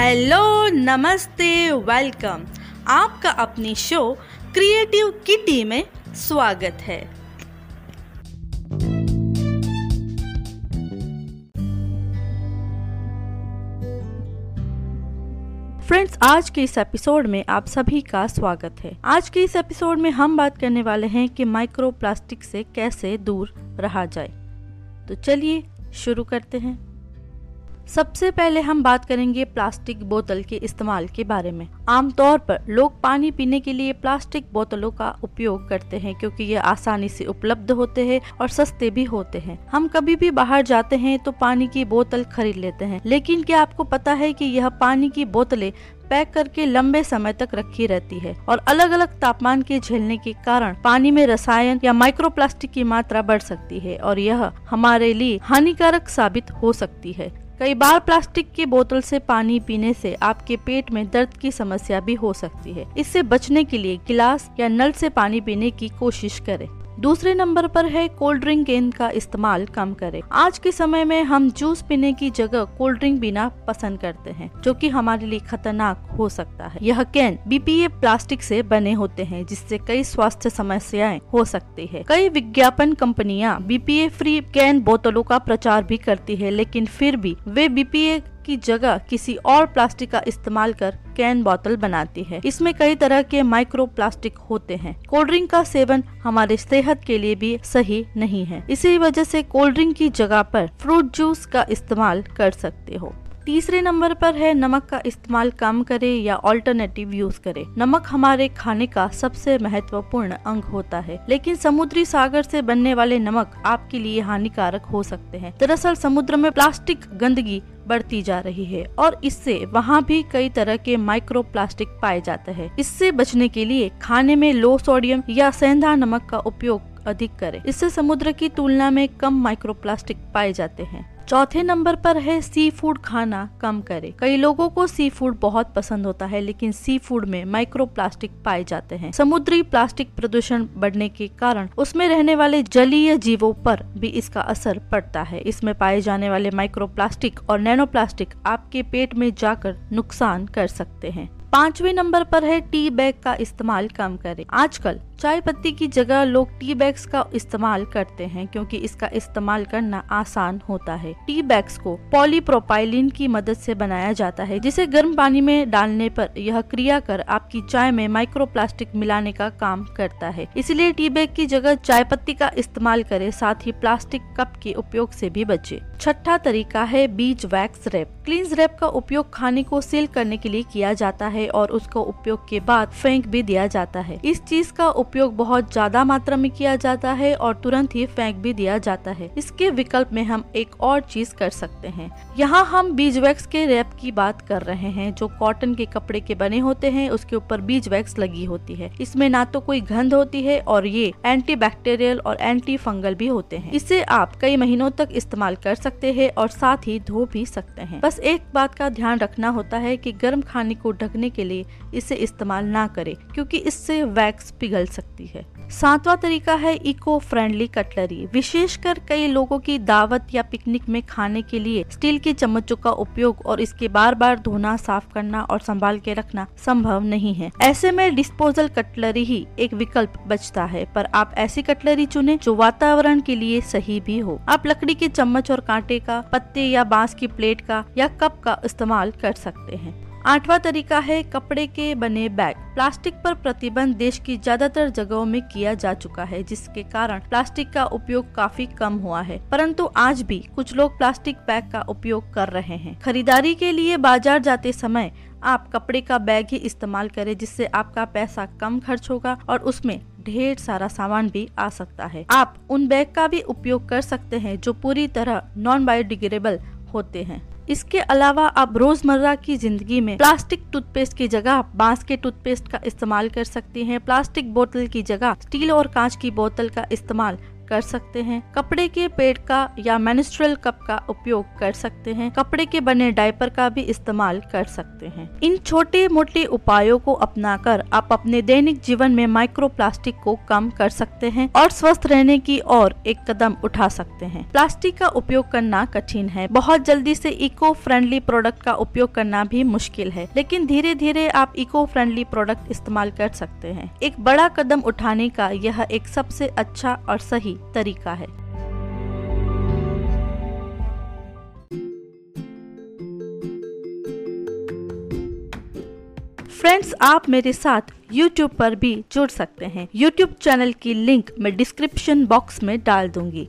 Hello, नमस्ते, welcome. आपका अपनी शो क्रिएटिव किटी में स्वागत है। फ्रेंड्स, आज के इस एपिसोड में आप सभी का स्वागत है। आज के इस एपिसोड में हम बात करने वाले हैं कि माइक्रो प्लास्टिक से कैसे दूर रहा जाए। तो चलिए शुरू करते हैं। सबसे पहले हम बात करेंगे प्लास्टिक बोतल के इस्तेमाल के बारे में। आमतौर पर लोग पानी पीने के लिए प्लास्टिक बोतलों का उपयोग करते हैं क्योंकि ये आसानी से उपलब्ध होते हैं और सस्ते भी होते हैं। हम कभी भी बाहर जाते हैं तो पानी की बोतल खरीद लेते हैं। लेकिन क्या आपको पता है कि यह पानी की बोतलें पैक करके लंबे समय तक रखी रहती है और अलग अलग तापमान के झेलने के कारण पानी में रसायन या माइक्रोप्लास्टिक की मात्रा बढ़ सकती है और यह हमारे लिए हानिकारक साबित हो सकती है। कई बार प्लास्टिक की बोतल से पानी पीने से आपके पेट में दर्द की समस्या भी हो सकती है। इससे बचने के लिए गिलास या नल से पानी पीने की कोशिश करें। दूसरे नंबर पर है कोल्ड ड्रिंक कैन का इस्तेमाल कम करें। आज के समय में हम जूस पीने की जगह कोल्ड ड्रिंक पीना पसंद करते हैं, जो कि हमारे लिए खतरनाक हो सकता है। यह कैन बीपीए प्लास्टिक से बने होते हैं, जिससे कई स्वास्थ्य समस्याएँ हो सकती है। कई विज्ञापन कंपनियाँ बीपीए फ्री कैन बोतलों का प्रचार भी करती है, लेकिन फिर भी वे बीपीए की जगह किसी और प्लास्टिक का इस्तेमाल कर कैन बोतल बनाती है। इसमें कई तरह के माइक्रो प्लास्टिक होते हैं। कोल्ड ड्रिंक का सेवन हमारे सेहत के लिए भी सही नहीं है। इसी वजह से कोल्ड ड्रिंक की जगह पर फ्रूट जूस का इस्तेमाल कर सकते हो। तीसरे नंबर पर है, नमक का इस्तेमाल कम करें या ऑल्टरनेटिव यूज़ करें। नमक हमारे खाने का सबसे महत्वपूर्ण अंग होता है, लेकिन समुद्री सागर से बनने वाले नमक आपके लिए हानिकारक हो सकते हैं। दरअसल समुद्र में प्लास्टिक गंदगी बढ़ती जा रही है और इससे वहाँ भी कई तरह के माइक्रो प्लास्टिक पाए जाते हैं। इससे बचने के लिए खाने में लो सोडियम या सेंधा नमक का उपयोग अधिक करें। इससे समुद्र की तुलना में कम माइक्रो प्लास्टिक पाए जाते हैं। चौथे नंबर पर है सी फ़ूड खाना कम करें। कई लोगों को सी फ़ूड बहुत पसंद होता है, लेकिन सी फ़ूड में माइक्रो प्लास्टिक पाए जाते हैं। समुद्री प्लास्टिक प्रदूषण बढ़ने के कारण उसमें रहने वाले जलीय जीवों पर भी इसका असर पड़ता है। इसमें पाए जाने वाले माइक्रो प्लास्टिक और नैनो प्लास्टिक आपके पेट में जाकर नुकसान कर सकते हैं। पांचवे नंबर पर है टी बैग का इस्तेमाल कम करें। आजकल चाय पत्ती की जगह लोग टी बैग्स का इस्तेमाल करते हैं क्योंकि इसका इस्तेमाल करना आसान होता है। टी बैग्स को पॉलीप्रोपाइलिन की मदद से बनाया जाता है, जिसे गर्म पानी में डालने पर यह क्रिया कर आपकी चाय में माइक्रो प्लास्टिक मिलाने का काम करता है। इसलिए टी बैग की जगह चाय पत्ती का इस्तेमाल करें, साथ ही प्लास्टिक कप के उपयोग से भी बचे। छठा तरीका है बीज वैक्स रैप। क्लींस रैप का उपयोग खाने को सील करने के लिए किया जाता है। और उसका उपयोग के बाद फेंक भी दिया जाता है। इस चीज़ का उपयोग बहुत ज़्यादा मात्रा में किया जाता है और तुरंत ही फेंक भी दिया जाता है। इसके विकल्प में हम एक और चीज़ कर सकते हैं। यहाँ हम बीज वैक्स के रैप की बात कर रहे हैं, जो कॉटन के कपड़े के बने होते हैं, उसके ऊपर बीज वैक्स लगी होती है। इसमें ना तो कोई गंध होती है और ये एंटी बैक्टीरियल और एंटी फंगल भी होते हैं। इसे आप कई महीनों तक इस्तेमाल कर सकते हैं और साथ ही धो भी सकते हैं। बस एक बात का ध्यान रखना होता है कि गर्म खाने को ढकने के लिए इसे इस्तेमाल ना करें, क्योंकि इससे वैक्स पिघल सकती है। सातवां तरीका है इको फ्रेंडली कटलरी। विशेषकर कई लोगों की दावत या पिकनिक में खाने के लिए स्टील की चम्मचों का उपयोग और इसके बार बार धोना, साफ़ करना और संभाल के रखना संभव नहीं है। ऐसे में डिस्पोजल कटलरी ही एक विकल्प बचता है, पर आप ऐसी कटलरी चुने जो वातावरण के लिए सही भी हो। आप लकड़ी के चम्मच और कांटे का, पत्ते या बाँस की प्लेट का या कप का इस्तेमाल कर सकते हैं। आठवां तरीका है कपड़े के बने बैग। प्लास्टिक पर प्रतिबंध देश की ज़्यादातर जगहों में किया जा चुका है, जिसके कारण प्लास्टिक का उपयोग काफ़ी कम हुआ है। परंतु आज भी कुछ लोग प्लास्टिक बैग का उपयोग कर रहे हैं। खरीदारी के लिए बाज़ार जाते समय आप कपड़े का बैग ही इस्तेमाल करें, जिससे आपका पैसा कम खर्च होगा और उसमें ढेर सारा सामान भी आ सकता है। आप उन बैग का भी उपयोग कर सकते हैं, जो पूरी तरह नॉन बायोडिग्रेडेबल होते हैं। इसके अलावा आप रोज़मर्रा की ज़िंदगी में प्लास्टिक टूथपेस्ट की जगह बाँस के टूथपेस्ट का इस्तेमाल कर सकते हैं, प्लास्टिक बोतल की जगह स्टील और कांच की बोतल का इस्तेमाल कर सकते हैं। कपड़े के पेड़ का या मेनिस्ट्रल कप का उपयोग कर सकते हैं। कपड़े के बने डायपर का भी इस्तेमाल कर सकते हैं। इन छोटे मोटे उपायों को अपनाकर आप अपने दैनिक जीवन में माइक्रो प्लास्टिक को कम कर सकते हैं और स्वस्थ रहने की ओर एक कदम उठा सकते हैं। प्लास्टिक का उपयोग करना कठिन है। बहुत जल्दी से इको फ्रेंडली प्रोडक्ट का उपयोग करना भी मुश्किल है। लेकिन धीरे धीरे आप इको फ्रेंडली प्रोडक्ट इस्तेमाल कर सकते हैं। एक बड़ा कदम उठाने का यह एक सबसे अच्छा और सही तरीका है। फ्रेंड्स आप मेरे साथ YouTube पर भी जुड़ सकते हैं। YouTube चैनल की लिंक मैं डिस्क्रिप्शन बॉक्स में डाल दूँगी।